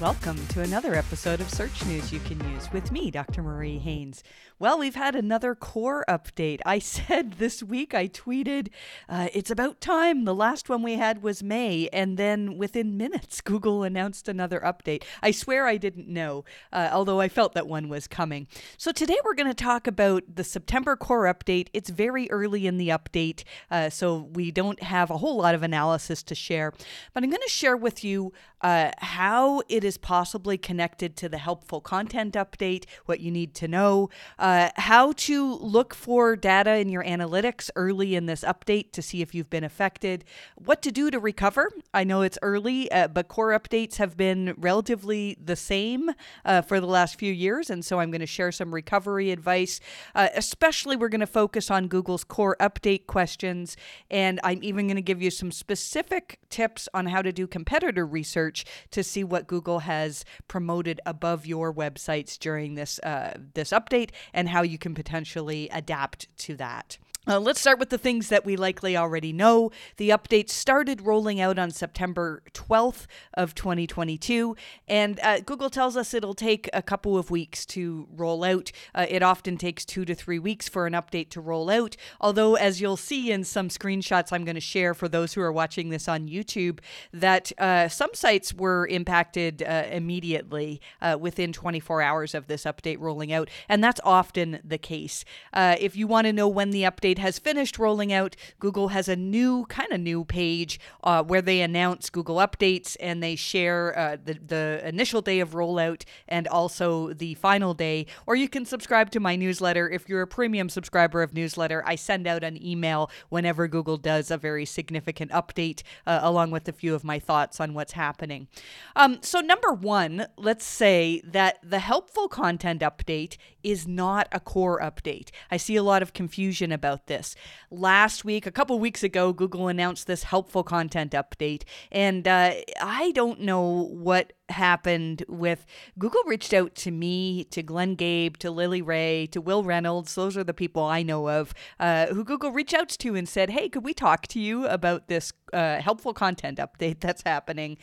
Welcome to another episode of Search News You Can Use with me, Dr. Marie Haynes. Well, we've had another core update. I said this week, I tweeted, uh, it's about time. The last one we had was May, and then within minutes, Google announced another update. I swear I didn't know, uh, although I felt that one was coming. So today we're going to talk about the September core update. It's very early in the update, uh, so we don't have a whole lot of analysis to share, but I'm going to share with you uh, how it is possibly connected to the helpful content update, what you need to know, uh, how to look for data in your analytics early in this update to see if you've been affected, what to do to recover. I know it's early, uh, but core updates have been relatively the same uh, for the last few years, and so I'm going to share some recovery advice. Uh, especially, we're going to focus on Google's core update questions, and I'm even going to give you some specific tips on how to do competitor research to see what Google has promoted above your websites during this uh, this update and how you can potentially adapt to that. Uh, let's start with the things that we likely already know. The update started rolling out on September 12th of 2022, and uh, Google tells us it'll take a couple of weeks to roll out. Uh, it often takes two to three weeks for an update to roll out. Although, as you'll see in some screenshots I'm going to share for those who are watching this on YouTube, that uh, some sites were impacted uh, immediately uh, within 24 hours of this update rolling out, and that's often the case. if you want to know when the update has finished rolling out, Google has a new, kind of new page uh, where they announce Google updates and they share uh, the, the initial day of rollout and also the final day. Or you can subscribe to my newsletter. If you're a premium subscriber of newsletter, I send out an email whenever Google does a very significant update, uh, along with a few of my thoughts on what's happening. Um, so, number one, let's say that the helpful content update is not a core update. I see a lot of confusion about this. Last week, a couple weeks ago, Google announced this helpful content update, and uh, I don't know what happened with Google reached out to me, to Glenn Gabe, to Lily Ray, to Wil Reynolds. Those are the people I know of uh, who Google reached out to and said, Hey, could we talk to you about this uh, helpful content update that's happening?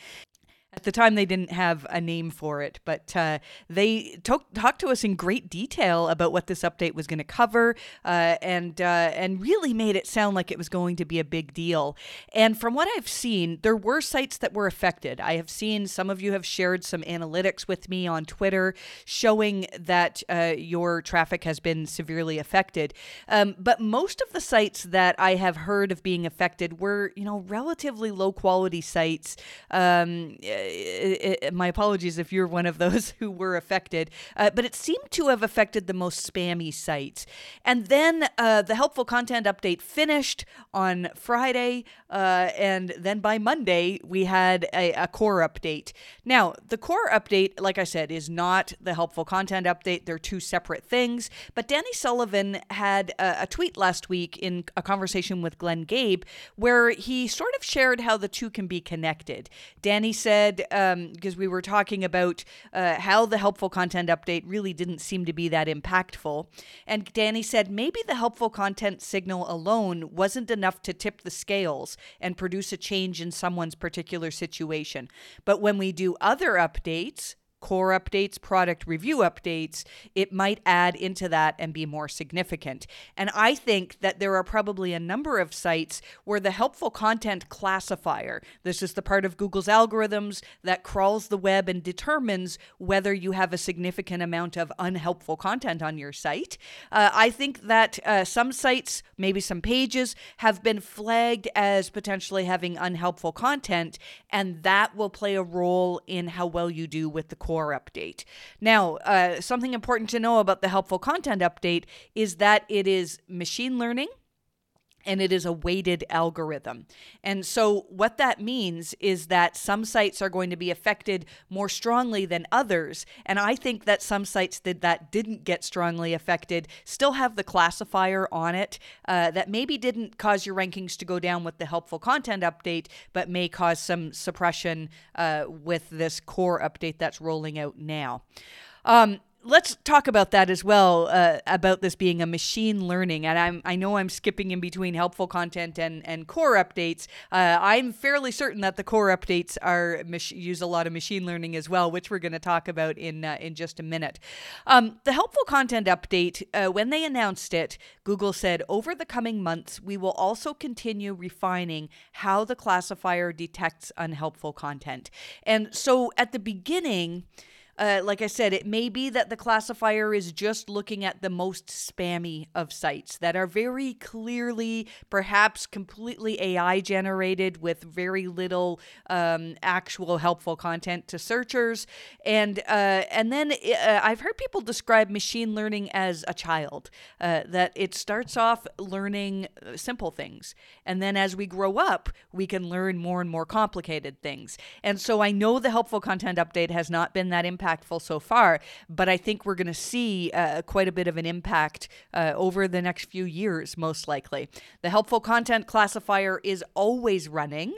At the time, they didn't have a name for it, but uh, they talk, talked to us in great detail about what this update was going to cover, uh, and uh, and really made it sound like it was going to be a big deal. And from what I've seen, there were sites that were affected. I have seen some of you have shared some analytics with me on Twitter showing that uh, your traffic has been severely affected. Um, but most of the sites that I have heard of being affected were, you know, relatively low quality sites. Um, it, it, my apologies if you're one of those who were affected, uh, but it seemed to have affected the most spammy sites. And then uh, the helpful content update finished on Friday, uh, and then by Monday, we had a, a, core update. Now, the core update, like I said, is not the helpful content update, they're two separate things. But Danny Sullivan had a, a tweet last week in a conversation with Glenn Gabe where he sort of shared how the two can be connected. Danny said, said, because um, we were talking about uh, how the helpful content update really didn't seem to be that impactful. And Danny said maybe the helpful content signal alone wasn't enough to tip the scales and produce a change in someone's particular situation. But when we do other updates, core updates, product review updates, it might add into that and be more significant. And I think that there are probably a number of sites where the helpful content classifier, this is the part of Google's algorithms that crawls the web and determines whether you have a significant amount of unhelpful content on your site. Uh, I think that uh, some sites, maybe some pages, have been flagged as potentially having unhelpful content, and that will play a role in how well you do with the core update. Now, uh, something important to know about the helpful content update is that it is machine learning and it is a weighted algorithm. And so, what that means is that some sites are going to be affected more strongly than others. And I think that some sites that, that didn't get strongly affected still have the classifier on it uh, that maybe didn't cause your rankings to go down with the helpful content update, but may cause some suppression uh, with this core update that's rolling out now. Um, let's talk about that as well uh, about this being a machine learning. And I'm, I know I'm skipping in between helpful content and, and core updates. Uh, I'm fairly certain that the core updates are use a lot of machine learning as well, which we're going to talk about in uh, in just a minute. Um, the helpful content update, uh, when they announced it, Google said over the coming months we will also continue refining how the classifier detects unhelpful content. And so at the beginning uh, like I said, it may be that the classifier is just looking at the most spammy of sites that are very clearly, perhaps completely AI generated with very little um, actual helpful content to searchers. And uh, and then uh, I've heard people describe machine learning as a child, uh, that it starts off learning uh, simple things, and then as we grow up, we can learn more and more complicated things. And so I know the helpful content update has not been that impactful impactful so far, but I think we're going to see uh, quite a bit of an impact uh, over the next few years, most likely. The helpful content classifier is always running.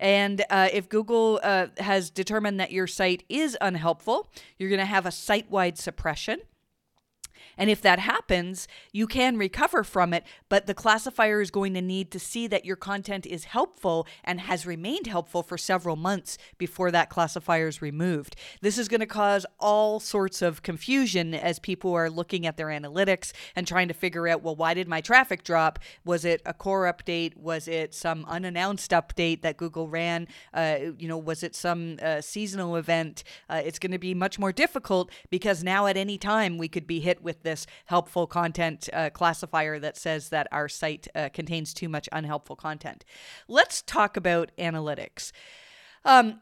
And uh, if Google uh, has determined that your site is unhelpful, you're going to have a site wide suppression. And if that happens, you can recover from it, but the classifier is going to need to see that your content is helpful and has remained helpful for several months before that classifier is removed. This is going to cause all sorts of confusion as people are looking at their analytics and trying to figure out, well, why did my traffic drop? Was it a core update? Was it some unannounced update that Google ran? Uh, you know, was it some uh, seasonal event? Uh, it's going to be much more difficult because now at any time we could be hit with this helpful content uh, classifier that says that our site uh, contains too much unhelpful content. Let's talk about analytics. Um,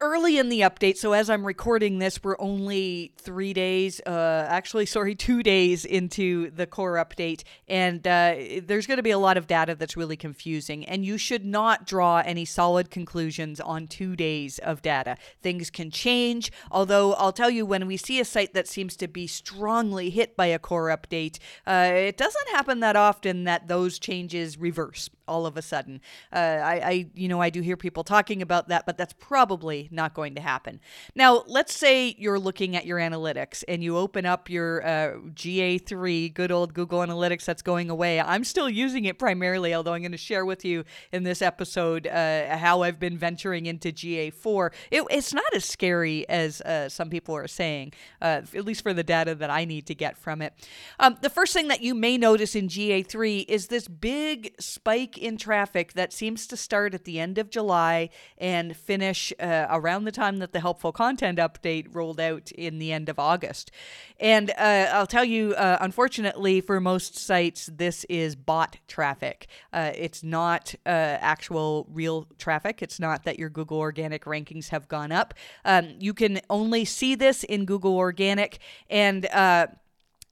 early in the update. So as I'm recording this, we're only three days, uh, actually, sorry, two days into the core update, and uh, there's going to be a lot of data that's really confusing. And you should not draw any solid conclusions on two days of data. Things can change. Although I'll tell you, when we see a site that seems to be strongly hit by a core update, uh, it doesn't happen that often that those changes reverse all of a sudden. Uh, I, I, you know, I do hear people talking about that, but that's probably not going to happen. Now, let's say you're looking at your analytics and you open up your uh, GA3, good old Google Analytics that's going away. I'm still using it primarily, although I'm going to share with you in this episode uh, how I've been venturing into GA4. It, it's not as scary as uh, some people are saying, uh, at least for the data that I need to get from it. Um, the first thing that you may notice in GA3 is this big spike in traffic that seems to start at the end of July and finish uh, around the time that the helpful content update rolled out in the end of August. And uh, I'll tell you, uh, unfortunately, for most sites, this is bot traffic. Uh, it's not uh, actual real traffic. It's not that your Google Organic rankings have gone up. Um, you can only see this in Google Organic, and uh,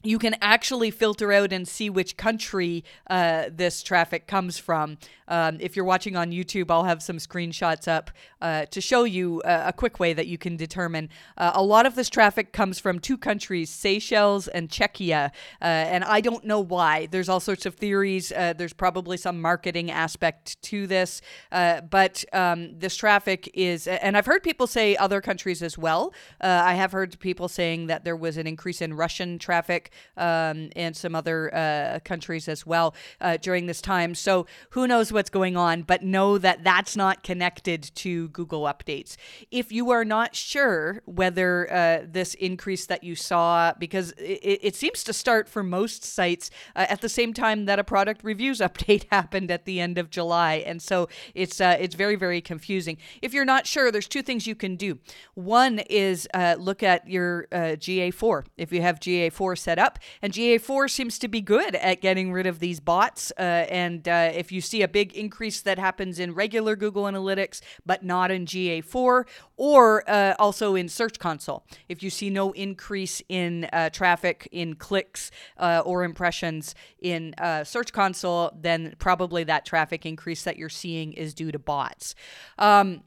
you can actually filter out and see which country uh, this traffic comes from. Um, if you're watching on YouTube, I'll have some screenshots up uh, to show you uh, a quick way that you can determine. Uh, a lot of this traffic comes from two countries, Seychelles and Czechia, uh, and I don't know why. There's all sorts of theories. Uh, there's probably some marketing aspect to this, but um, this traffic is, and I've heard people say other countries as well. I have heard people saying that there was an increase in Russian traffic um, and some other countries as well during this time. So who knows what's going on, but know that that's not connected to Google updates. If you are not sure whether uh, this increase that you saw, because it, it, seems to start for most sites uh, at the same time that a product reviews update happened at the end of July, and so it's uh, it's very very confusing. If you're not sure, there's two things you can do. One is uh, look at your uh, GA4 if you have GA4 set up, and GA4 seems to be good at getting rid of these bots. Uh, and if you see a big big increase that happens in regular Google Analytics, but not in GA4, or uh, also in Search Console. If you see no increase in uh, traffic, in clicks, uh, or impressions in uh, Search Console, then probably that traffic increase that you're seeing is due to bots. Um,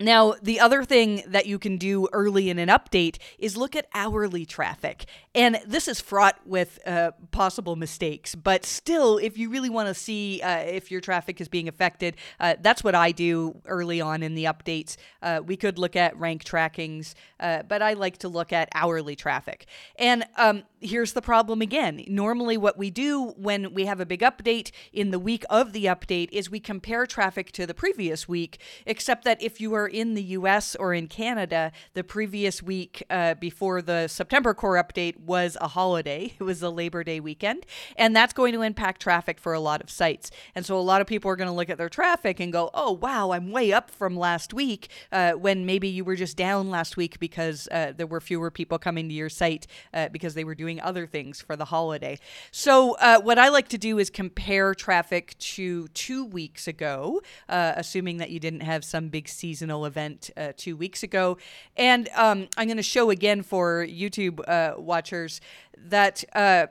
Now, the other thing that you can do early in an update is look at hourly traffic. And this is fraught with uh, possible mistakes, but still, if you really want to see uh, if your traffic is being affected, uh, that's what I do early on in the updates. Uh, we could look at rank trackings, uh, but I like to look at hourly traffic. And um, here's the problem again. Normally, what we do when we have a big update in the week of the update is we compare traffic to the previous week, except that if you are in the US or in Canada, the previous week uh, before the September core update was a holiday. It was a Labor Day weekend, and that's going to impact traffic for a lot of sites. And so a lot of people are going to look at their traffic and go, oh, wow, I'm way up from last week uh, when maybe you were just down last week because uh, there were fewer people coming to your site uh, because they were doing other things for the holiday. So uh, what I like to do is compare traffic to two weeks ago, uh, assuming that you didn't have some big seasonal event uh, two weeks ago. And um, I'm going to show again for YouTube uh, watchers that uh,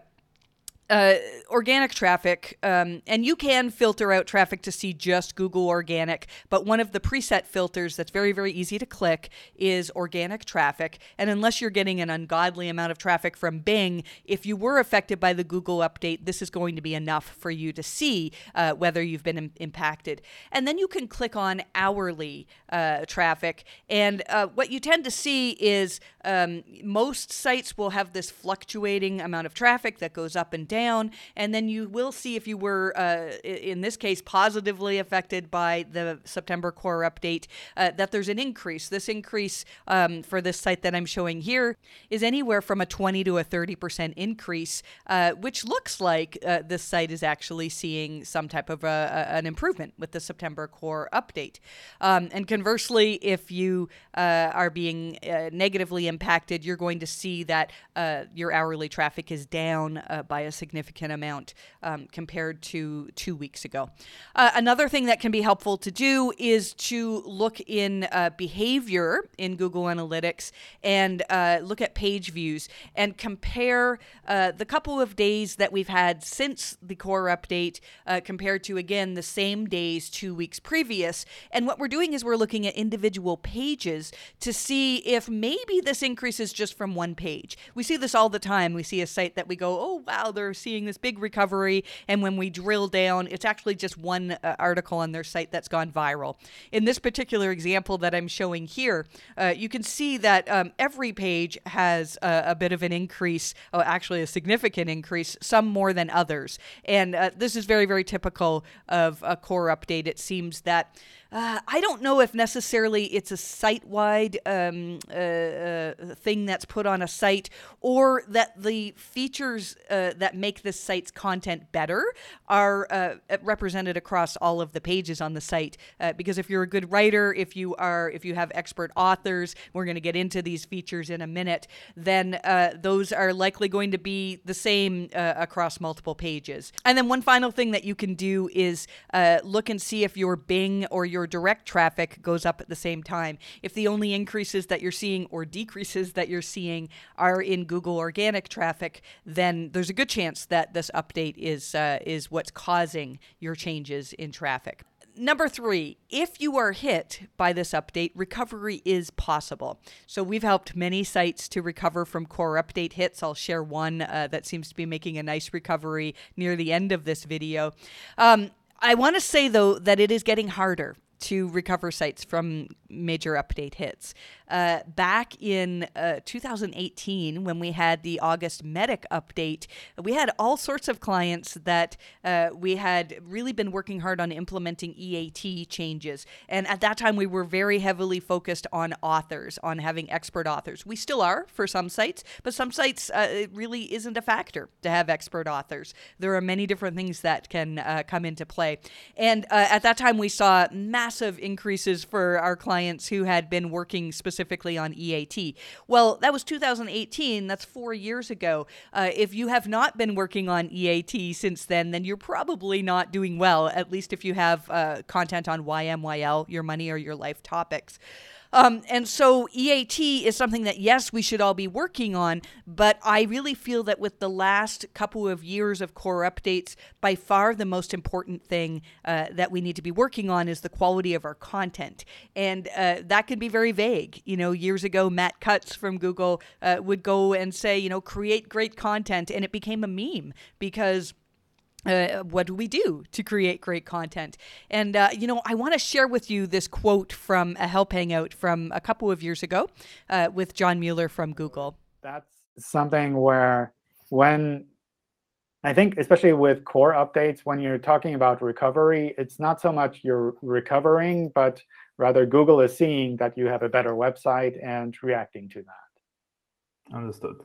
uh, organic traffic, um, and you can filter out traffic to see just Google Organic, but one of the preset filters that's very, very easy to click is organic traffic. And unless you're getting an ungodly amount of traffic from Bing, if you were affected by the Google update, this is going to be enough for you to see uh, whether you've been Im- impacted. And then you can click on hourly uh, traffic. And uh, what you tend to see is um, most sites will have this fluctuating amount of traffic that goes up and down down, and then you will see if you were, uh, in this case, positively affected by the September core update, uh, that there's an increase. This increase um, for this site that I'm showing here is anywhere from a 20 to a 30% increase, uh, which looks like uh, this site is actually seeing some type of a, a, an improvement with the September core update. Um, and conversely, if you uh, are being uh, negatively impacted, you're going to see that your hourly traffic is down by a significant amount um, compared to two weeks ago. Uh, another thing that can be helpful to do is to look in uh, behavior in Google Analytics and uh, look at page views and compare uh, the couple of days that we've had since the core update uh, compared to, again, the same days two weeks previous. And what we're doing is we're looking at individual pages to see if maybe this increase is just from one page. We see this all the time. We see a site that we go, oh, wow, they're seeing this big recovery. And when we drill down, it's actually just one uh, article on their site that's gone viral. In this particular example that I'm showing here, uh, you can see that um, every page has a, a, bit of an increase, oh, actually a significant increase, some more than others. And uh, this is very, very typical of a core update. It seems that uh, I don't know if necessarily it's a site wide um, uh, uh, thing that's put on a site or that the features uh, that make this site's content better are uh, represented across all of the pages on the site. Uh, because if you're a good writer, if you are, if you have expert authors, we're going to get into these features in a minute, then those are likely going to be the same across multiple pages. And then one final thing that you can do is look and see if your Bing or your your direct traffic goes up at the same time. If the only increases that you're seeing or decreases that you're seeing are in Google organic traffic, then there's a good chance that this update is uh, is what's causing your changes in traffic. Number three, if you are hit by this update, recovery is possible. So, we've helped many sites to recover from core update hits. I'll share one uh, that seems to be making a nice recovery near the end of this video. Um, I want to say, though, that it is getting harder to recover sites from major update hits. Uh, back in uh, 2018, when we had the August Medic update, we had all sorts of clients that uh, we had really been working hard on implementing EAT changes. And at that time, we were very heavily focused on authors, on having expert authors. We still are for some sites, but some sites, uh, it really isn't a factor to have expert authors. There are many different things that can uh, come into play. And uh, at that time, we saw massive increases for our clients who had been working specifically specifically on EAT. Well, that was 2018. That's four years ago. Uh, if you have not been working on EAT since then, then you're probably not doing well, at least if you have uh, content on YMYL, your money or your life topics. Um, and so EAT is something that, yes, we should all be working on, but I really feel that with the last couple of years of core updates, by far the most important thing uh, that we need to be working on is the quality of our content. And uh, that can be very vague. You know, years ago, Matt Cutts from Google uh, would go and say, you know, create great content, and it became a meme because uh, what do we do to create great content? And, uh, you know, I want to share with you this quote from a Help Hangout from a couple of years ago uh, with John Mueller from Google. That's something where when I think, especially with core updates, when you're talking about recovery, it's not so much you're recovering, but rather Google is seeing that you have a better website and reacting to that. Understood.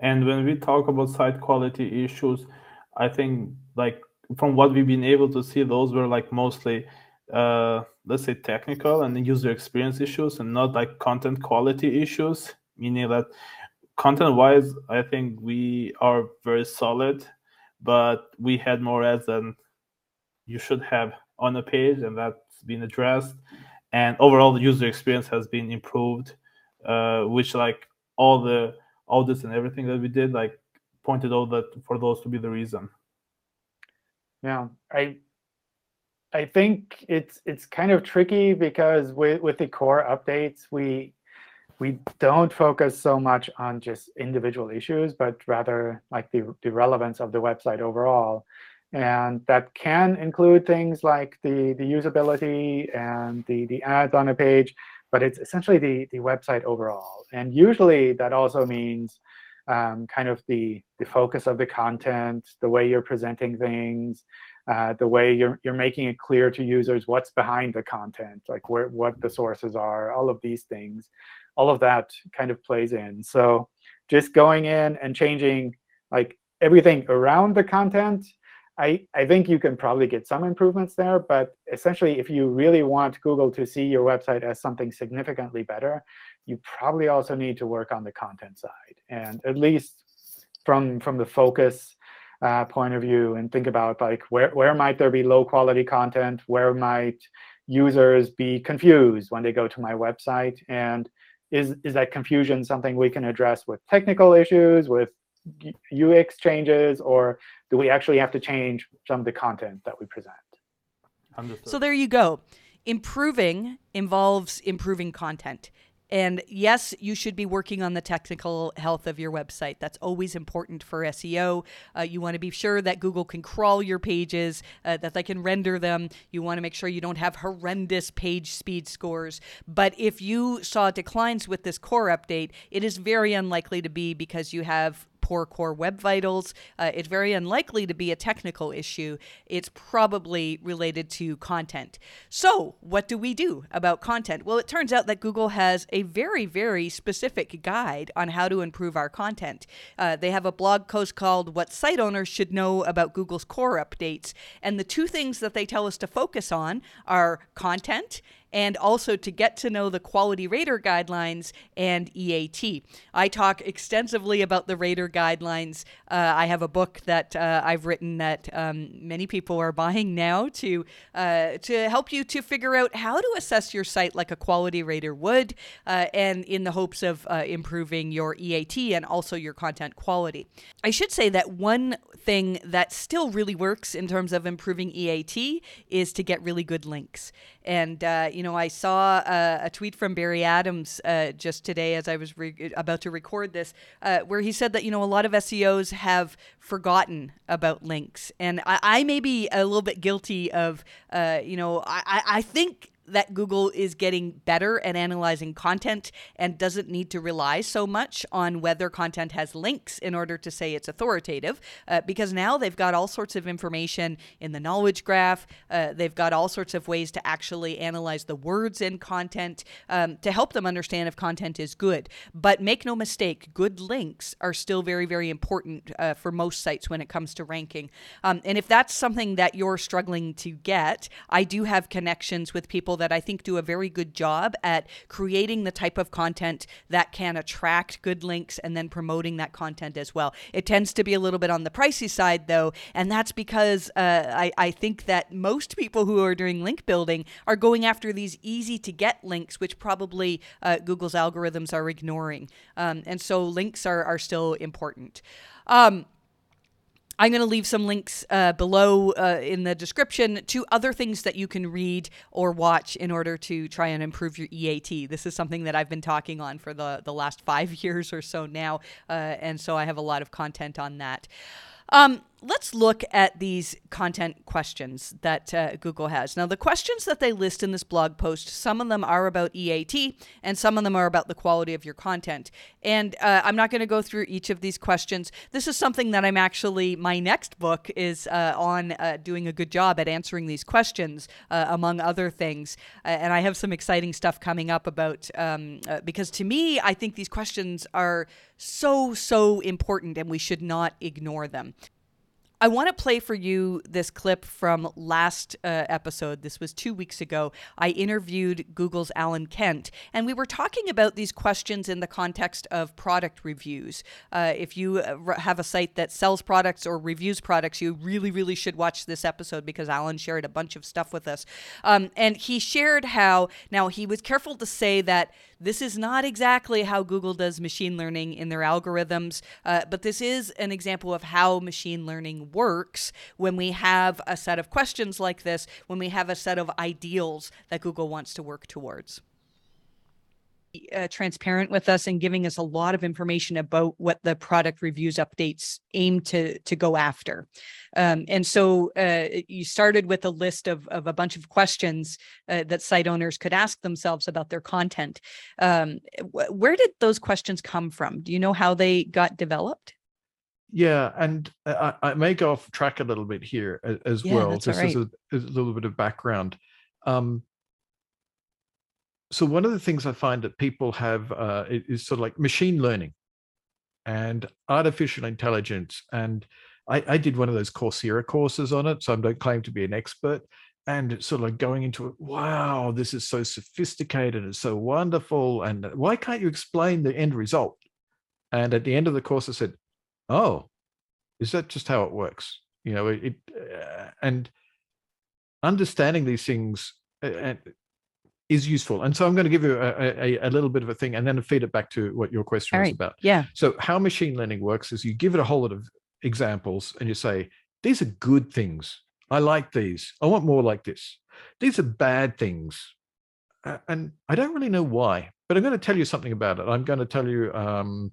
And when we talk about site quality issues, I think like from what we've been able to see, those were like mostly uh, let's say technical and user experience issues and not like content quality issues, meaning that content wise, I think we are very solid, but we had more ads than you should have on a page, and that's been addressed. And overall, the user experience has been improved, uh, which like all the audits and everything that we did, like pointed out that for those to be the reason. Yeah, I I think it's it's kind of tricky because with with the core updates, we we don't focus so much on just individual issues, but rather like the, the relevance of the website overall. And that can include things like the, the usability and the, the ads on a page, but it's essentially the, the website overall. And usually that also means um, kind of the, the focus of the content, the way you're presenting things, uh, the way you're, you're making it clear to users what's behind the content, like where what the sources are, all of these things, all of that kind of plays in. So just going in and changing like everything around the content, I, I think you can probably get some improvements there. But essentially, if you really want Google to see your website as something significantly better, you probably also need to work on the content side. And at least from, from the focus uh, point of view, and think about like where, where might there be low quality content? Where might users be confused when they go to my website? And is, is that confusion something we can address with technical issues, with UX changes, or do we actually have to change some of the content that we present? Understood. So there you go. Improving involves improving content. And yes, you should be working on the technical health of your website. That's always important for SEO. Uh, you want to be sure that Google can crawl your pages, uh, that they can render them. You want to make sure you don't have horrendous page speed scores. But if you saw declines with this core update, it is very unlikely to be because you have poor core web vitals. Uh, it's very unlikely to be a technical issue. It's probably related to content. So, what do we do about content? Well, it turns out that Google has a very, very specific guide on how to improve our content. Uh, they have a blog post called What Site Owners Should Know About Google's Core Updates. And the two things that they tell us to focus on are content and also to get to know the quality rater guidelines and EAT. I talk extensively about the rater guidelines. Uh, I have a book that uh, I've written that um, many people are buying now to uh, to help you to figure out how to assess your site like a quality rater would, uh, and in the hopes of uh, improving your EAT and also your content quality. I should say that one thing that still really works in terms of improving EAT is to get really good links. And uh, you know, I saw a, a tweet from Barry Adams uh, just today as I was re- about to record this, uh, where he said that you know a lot of SEOs have forgotten about links, and I, I may be a little bit guilty of, uh, you know, I, I think that Google is getting better at analyzing content and doesn't need to rely so much on whether content has links in order to say it's authoritative, uh, because now they've got all sorts of information in the knowledge graph. Uh, they've got all sorts of ways to actually analyze the words in content um, to help them understand if content is good. But make no mistake, good links are still very, very important uh, for most sites when it comes to ranking. Um, and if that's something that you're struggling to get, I do have connections with people people that I think do a very good job at creating the type of content that can attract good links and then promoting that content as well. It tends to be a little bit on the pricey side, though, and that's because uh, I, I think that most people who are doing link building are going after these easy to get links, which probably uh, Google's algorithms are ignoring. Um, and so links are, are still important. Um, I'm going to leave some links uh, below uh, in the description to other things that you can read or watch in order to try and improve your EAT. This is something that I've been talking on for the, the last five years or so now, uh, and so I have a lot of content on that. Um, let's look at these content questions that uh, Google has. Now, the questions that they list in this blog post, some of them are about EAT and some of them are about the quality of your content. And uh, I'm not going to go through each of these questions. This is something that I'm actually, my next book is uh, on uh, doing a good job at answering these questions, uh, among other things. Uh, and I have some exciting stuff coming up about, um, because to me, I think these questions are so, so important and we should not ignore them. I want to play for you this clip from last uh, episode. This was two weeks ago. I interviewed Google's Alan Kent, and we were talking about these questions in the context of product reviews. Uh, if you uh, have a site that sells products or reviews products, you really, really should watch this episode because Alan shared a bunch of stuff with us. Um, and he shared how, now, he was careful to say that this is not exactly how Google does machine learning in their algorithms, uh, but this is an example of how machine learning works when we have a set of questions like this, when we have a set of ideals that Google wants to work towards uh, transparent with us and giving us a lot of information about what the product reviews updates aim to to go after. Um, and so uh, you started with a list of, of a bunch of questions uh, that site owners could ask themselves about their content. Um, wh- where did those questions come from? Do you know how they got developed? Yeah, and I, I may go off track a little bit here as, as yeah, well, just right. as, a, as, a, little bit of background. Um, so one of the things I find that people have uh, is sort of like machine learning and artificial intelligence. And I, I, did one of those Coursera courses on it, so I don't claim to be an expert. And sort of like going into it, wow, this is so sophisticated and so wonderful. And why can't you explain the end result? And at the end of the course, I said, oh, is that just how it works? You know, it, uh, and understanding these things and is useful. And so I'm going to give you a, a, a, little bit of a thing and then feed it back to what your question was about. Yeah. So how machine learning works is you give it a whole lot of examples and you say, these are good things. I like these. I want more like this. These are bad things. And I don't really know why, but I'm going to tell you something about it. I'm going to tell you, um,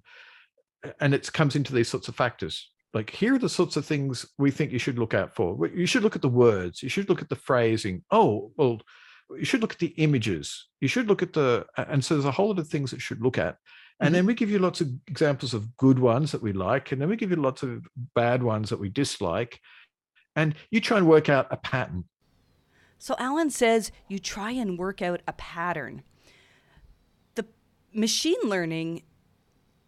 and it comes into these sorts of factors. Like here are the sorts of things we think you should look out for. You should look at the words. You should look at the phrasing. Oh, well, you should look at the images. You should look at the and so there's a whole lot of things that should look at. And mm-hmm. then we give you lots of examples of good ones that we like and then we give you lots of bad ones that we dislike and you try and work out a pattern. So alan says you try and work out a pattern. The machine learning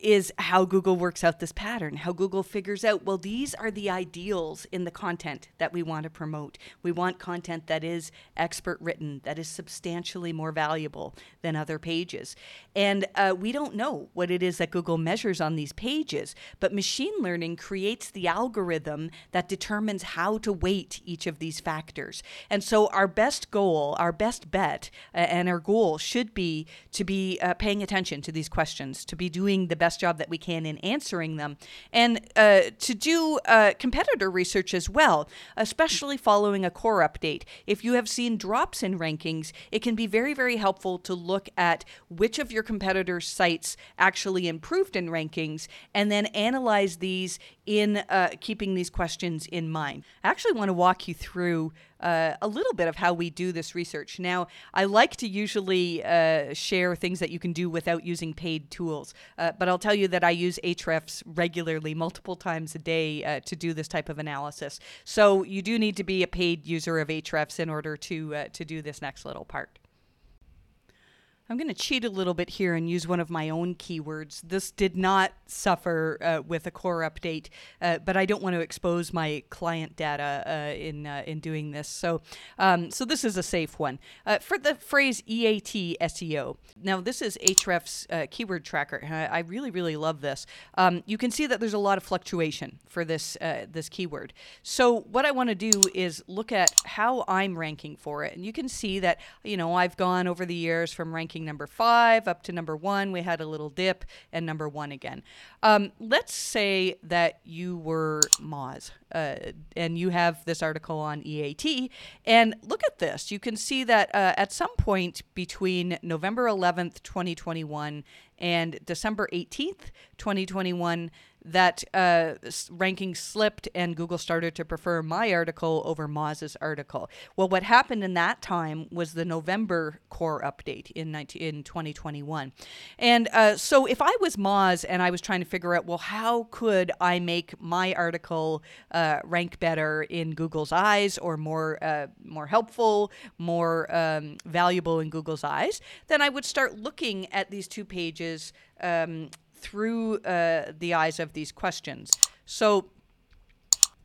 is how Google works out this pattern, how Google figures out, well, these are the ideals in the content that we want to promote. We want content that is expert written, that is substantially more valuable than other pages. And uh, we don't know what it is that Google measures on these pages, but machine learning creates the algorithm that determines how to weight each of these factors. And so our best goal, our best bet, uh, and our goal should be to be uh, paying attention to these questions, to be doing the best best job that we can in answering them, and uh, to do uh, competitor research as well, especially following a core update. If you have seen drops in rankings, it can be very, very helpful to look at which of your competitors' sites actually improved in rankings and then analyze these in uh, keeping these questions in mind. I actually want to walk you through uh, a little bit of how we do this research. Now, I like to usually uh, share things that you can do without using paid tools, uh, but I'll tell you that I use Ahrefs regularly, multiple times a day, uh, to do this type of analysis. So you do need to be a paid user of Ahrefs in order to uh, to do this next little part. I'm going to cheat a little bit here and use one of my own keywords. This did not suffer uh, with a core update, uh, but I don't want to expose my client data uh, in uh, in doing this. So, um, so this is a safe one uh, for the phrase EAT SEO. Now, this is Ahrefs uh, keyword tracker. I really really love this. Um, you can see that there's a lot of fluctuation for this this keyword. So, what I want to do is look at how I'm ranking for it, and you can see that you know I've gone over the years from ranking ranking number five up to number one. We had a little dip and number one again. Um, let's say that you were Moz uh, and you have this article on EAT. And look at this. You can see that uh, at some point between November 11th, 2021 and December 18th, 2021, that uh, ranking slipped and Google started to prefer my article over Moz's article. Well, what happened in that time was the November core update in 19, in 2021. And uh, so if I was Moz and I was trying to figure out, well, how could I make my article uh, rank better in Google's eyes or more uh, more helpful, more um, valuable in Google's eyes, then I would start looking at these two pages um, through uh, the eyes of these questions. So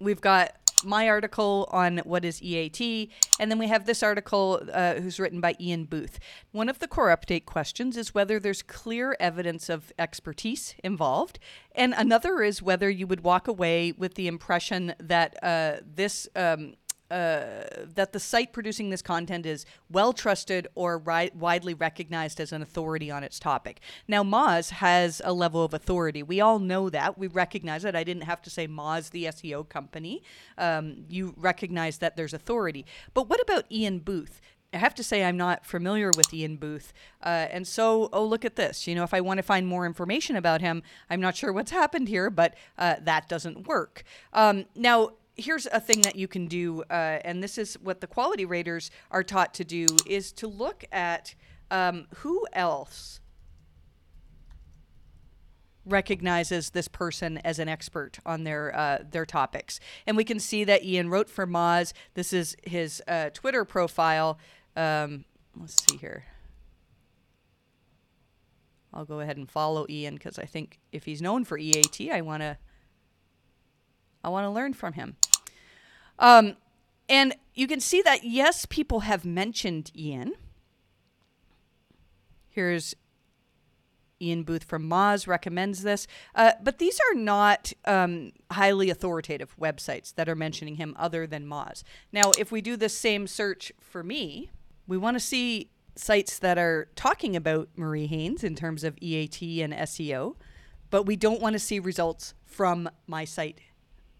we've got my article on what is EAT, and then we have this article uh, who's written by Ian Booth. One of the core update questions is whether there's clear evidence of expertise involved, and another is whether you would walk away with the impression that uh, this um, uh, that the site producing this content is well trusted or ri- widely recognized as an authority on its topic. Now, Moz has a level of authority. We all know that. We recognize that. I didn't have to say Moz, the SEO company. Um, you recognize that there's authority. But what about Ian Booth? I have to say I'm not familiar with Ian Booth, uh, and so oh look at this. You know, if I want to find more information about him, I'm not sure what's happened here, but uh, that doesn't work. Um, now here's a thing that you can do, uh, and this is what the quality raters are taught to do, is to look at um, who else recognizes this person as an expert on their uh, their topics. And we can see that Ian wrote for Moz. This is his uh, Twitter profile. Um, let's see here. I'll go ahead and follow Ian because I think if he's known for EAT, I want to I want to learn from him. Um, and you can see that, yes, people have mentioned Ian. Here's Ian Booth from Moz recommends this. Uh, but these are not um, highly authoritative websites that are mentioning him other than Moz. Now, if we do the same search for me, we want to see sites that are talking about Marie Haynes in terms of EAT and SEO, but we don't want to see results from my site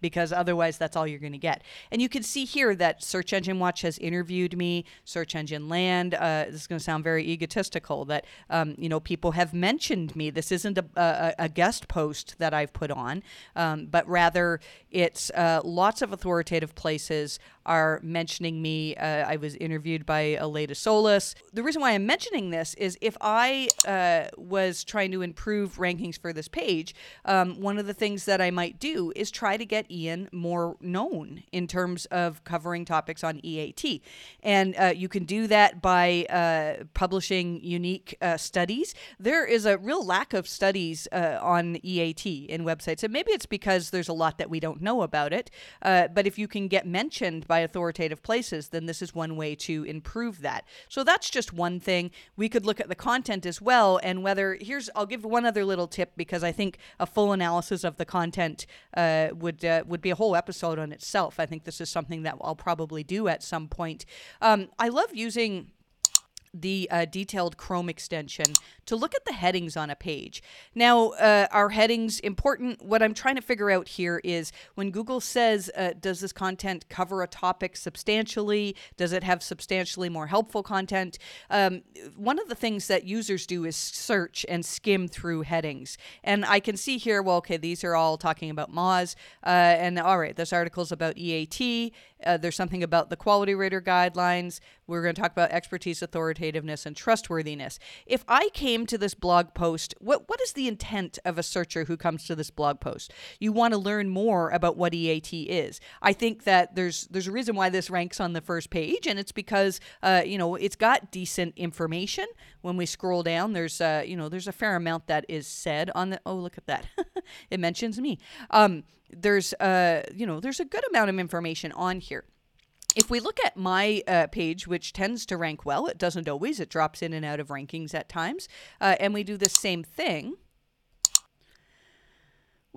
because otherwise that's all you're going to get. And you can see here that Search Engine Watch has interviewed me, Search Engine Land. Uh, this is going to sound very egotistical that um, you know people have mentioned me. This isn't a, a, a guest post that I've put on, um, but rather it's uh, lots of authoritative places are mentioning me. Uh, I was interviewed by Aleyda Solis. The reason why I'm mentioning this is if I uh, was trying to improve rankings for this page, um, one of the things that I might do is try to get Ian more known in terms of covering topics on EAT. And uh, you can do that by uh, publishing unique uh, studies. There is a real lack of studies uh, on EAT in websites. And maybe it's because there's a lot that we don't know about it. but if you can get mentioned by by authoritative places, then this is one way to improve that. So that's just one thing. We could look at the content as well and whether here's I'll give one other little tip because I think a full analysis of the content uh, would would be a whole episode on itself. I think this is something that I'll probably do at some point. Um, I love using the uh, detailed Chrome extension to look at the headings on a page. Now, uh, are headings important? What I'm trying to figure out here is when Google says, uh, does this content cover a topic substantially? Does it have substantially more helpful content? Um, one of the things that users do is search and skim through headings. And I can see here, well, okay, these are all talking about Moz. Uh, and all right, this article is about EAT Uh, there's something about the quality rater guidelines. We're going to talk about expertise, authoritativeness, and trustworthiness. If I came to this blog post, what what is the intent of a searcher who comes to this blog post? You want to learn more about what EAT is. I think that there's there's a reason why this ranks on the first page, and it's because uh, you know it's got decent information. When we scroll down, there's uh, you know there's a fair amount that is said on the. Oh, look at that! it mentions me. Um, there's a you know there's a good amount of information on here. If we look at my uh, page, which tends to rank well, it doesn't always, it drops in and out of rankings at times, uh, and we do the same thing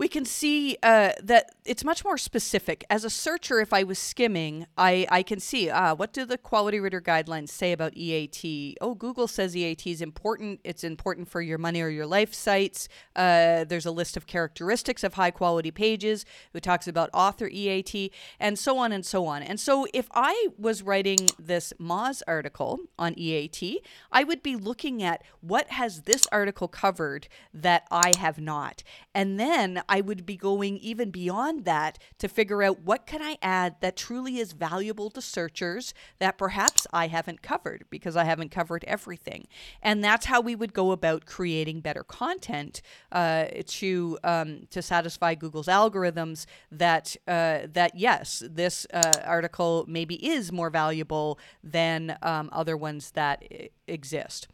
we can see uh, that it's much more specific. As a searcher, if I was skimming, I, I can see ah, what do the quality rater guidelines say about EAT? Oh, Google says EAT is important. It's important for your money or your life sites. Uh, there's a list of characteristics of high quality pages. It talks about author EAT and so on and so on. And so if I was writing this Moz article on EAT, I would be looking at what has this article covered that I have not. And then I would be going even beyond that to figure out what can I add that truly is valuable to searchers that perhaps I haven't covered because I haven't covered everything. And that's how we would go about creating better content uh, to um, to satisfy Google's algorithms that uh, that yes, this uh, article maybe is more valuable than um, other ones that I- exist.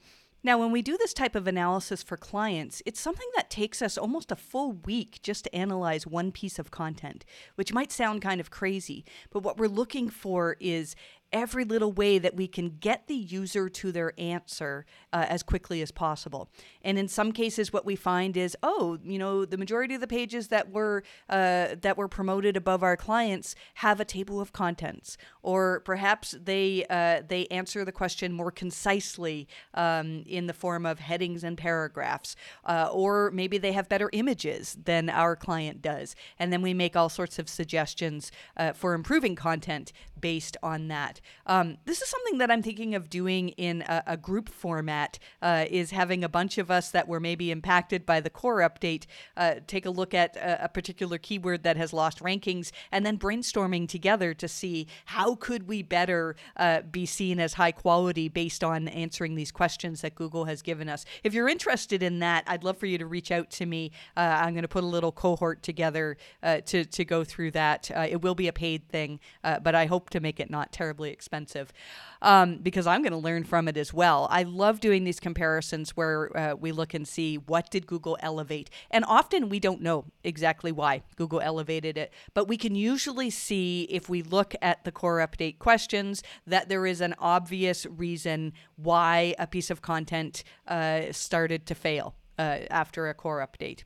Now, when we do this type of analysis for clients, it's something that takes us almost a full week just to analyze one piece of content, which might sound kind of crazy. But what we're looking for is every little way that we can get the user to their answer uh, as quickly as possible. And in some cases, what we find is, oh, you know, the majority of the pages that were uh, that were promoted above our clients have a table of contents, or perhaps they uh, they answer the question more concisely um, in the form of headings and paragraphs, uh, or maybe they have better images than our client does, and then we make all sorts of suggestions uh, for improving content based on that. Um, this is something that I'm thinking of doing in a, a group format. Uh, is having a bunch of us that were maybe impacted by the core update uh, take a look at a, a, particular keyword that has lost rankings, and then brainstorming together to see how could we better uh, be seen as high quality based on answering these questions that Google has given us. If you're interested in that, I'd love for you to reach out to me. Uh, I'm going to put a little cohort together uh, to to go through that. Uh, it will be a paid thing, but I hope to make it not terribly expensive um, because I'm going to learn from it as well. I love doing these comparisons where uh, we look and see what did Google elevate. And often we don't know exactly why Google elevated it, but we can usually see if we look at the core update questions that there is an obvious reason why a piece of content uh, started to fail uh, after a core update.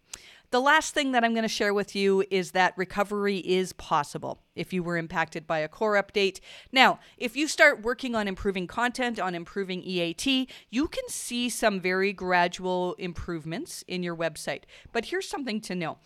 The last thing that I'm going to share with you is that recovery is possible if you were impacted by a core update. Now, if you start working on improving content, on improving EAT, you can see some very gradual improvements in your website. But here's something to know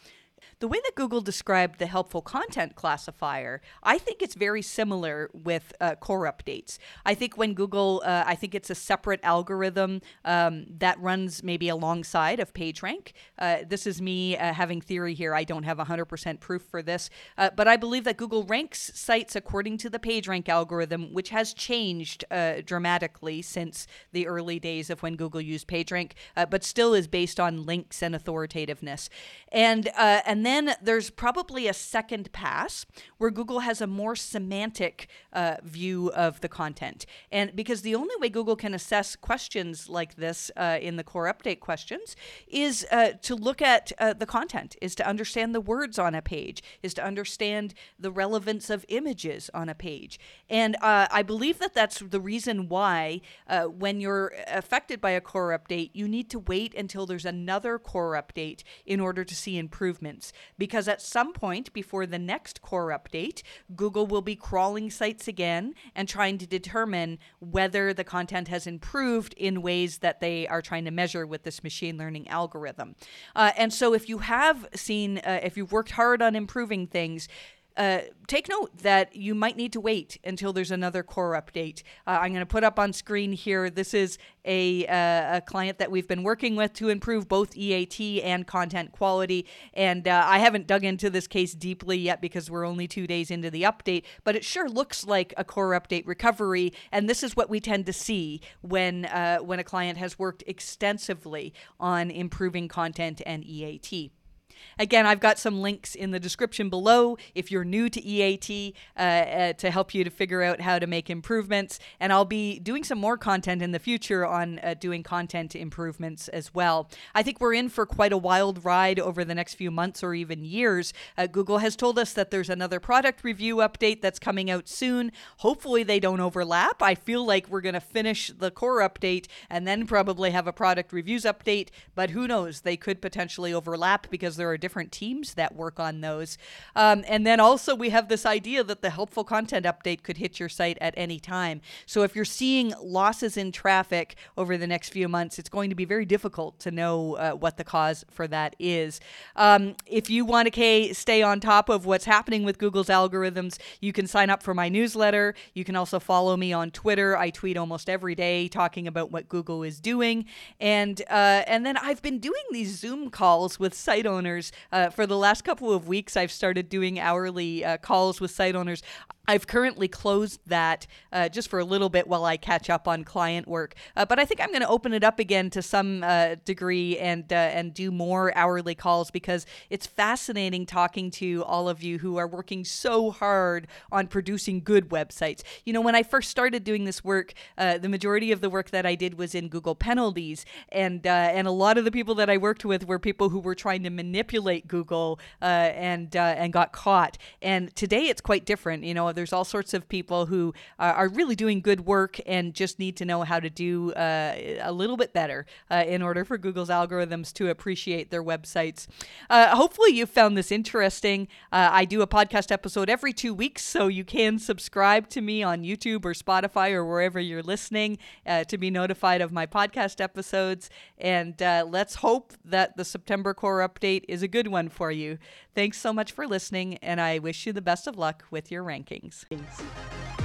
the way that Google described the helpful content classifier, I think it's very similar with uh, core updates. I think when Google, uh, I think it's a separate algorithm um, that runs maybe alongside of PageRank. Uh, this is me uh, having theory here. I don't have 100% proof for this, uh, but I believe that Google ranks sites according to the PageRank algorithm, which has changed uh, dramatically since the early days of when Google used PageRank, but still is based on links and authoritativeness. And and then there's probably a second pass where Google has a more semantic uh, view of the content. And because the only way Google can assess questions like this uh, in the core update questions is uh, to look at uh, the content, is to understand the words on a page, is to understand the relevance of images on a page. And uh, I believe that that's the reason why uh, when you're affected by a core update, you need to wait until there's another core update in order to see improvements because at some point before the next core update, Google will be crawling sites again and trying to determine whether the content has improved in ways that they are trying to measure with this machine learning algorithm. Uh, and so if you have seen, uh, if you've worked hard on improving things, uh, take note that you might need to wait until there's another core update. Uh, I'm going to put up on screen here. This is a, uh, a client that we've been working with to improve both EAT and content quality. And uh, I haven't dug into this case deeply yet because we're only two days into the update, but it sure looks like a core update recovery. And this is what we tend to see when uh, when a client has worked extensively on improving content and EAT. Again, I've got some links in the description below if you're new to EAT uh, uh, to help you to figure out how to make improvements. And I'll be doing some more content in the future on uh, doing content improvements as well. I think we're in for quite a wild ride over the next few months or even years. Uh, Google has told us that there's another product review update that's coming out soon. Hopefully, they don't overlap. I feel like we're going to finish the core update and then probably have a product reviews update, but who knows? They could potentially overlap because there are different teams that work on those. Um, and then also, we have this idea that the helpful content update could hit your site at any time. So if you're seeing losses in traffic over the next few months, it's going to be very difficult to know uh, what the cause for that is. Um, if you want to stay on top of what's happening with Google's algorithms, you can sign up for my newsletter. You can also follow me on Twitter. I tweet almost every day talking about what Google is doing, and uh, and then I've been doing these Zoom calls with site owners uh, for the last couple of weeks, I've started doing hourly uh, calls with site owners. I've currently closed that uh, just for a little bit while I catch up on client work, uh, but I think I'm going to open it up again to some uh, degree and uh, and do more hourly calls because it's fascinating talking to all of you who are working so hard on producing good websites. You know, when I first started doing this work, uh, the majority of the work that I did was in Google penalties, and uh, and a lot of the people that I worked with were people who were trying to manipulate Google and and got caught. And today it's quite different. You know there's all sorts of people who uh, are really doing good work and just need to know how to do uh, a little bit better uh, in order for Google's algorithms to appreciate their websites. Uh, hopefully, you found this interesting. Uh, I do a podcast episode every two weeks, so you can subscribe to me on YouTube or Spotify or wherever you're listening to be notified of my podcast episodes. And let's hope that the September core update is a good one for you. Thanks so much for listening, and I wish you the best of luck with your rankings. Thanks.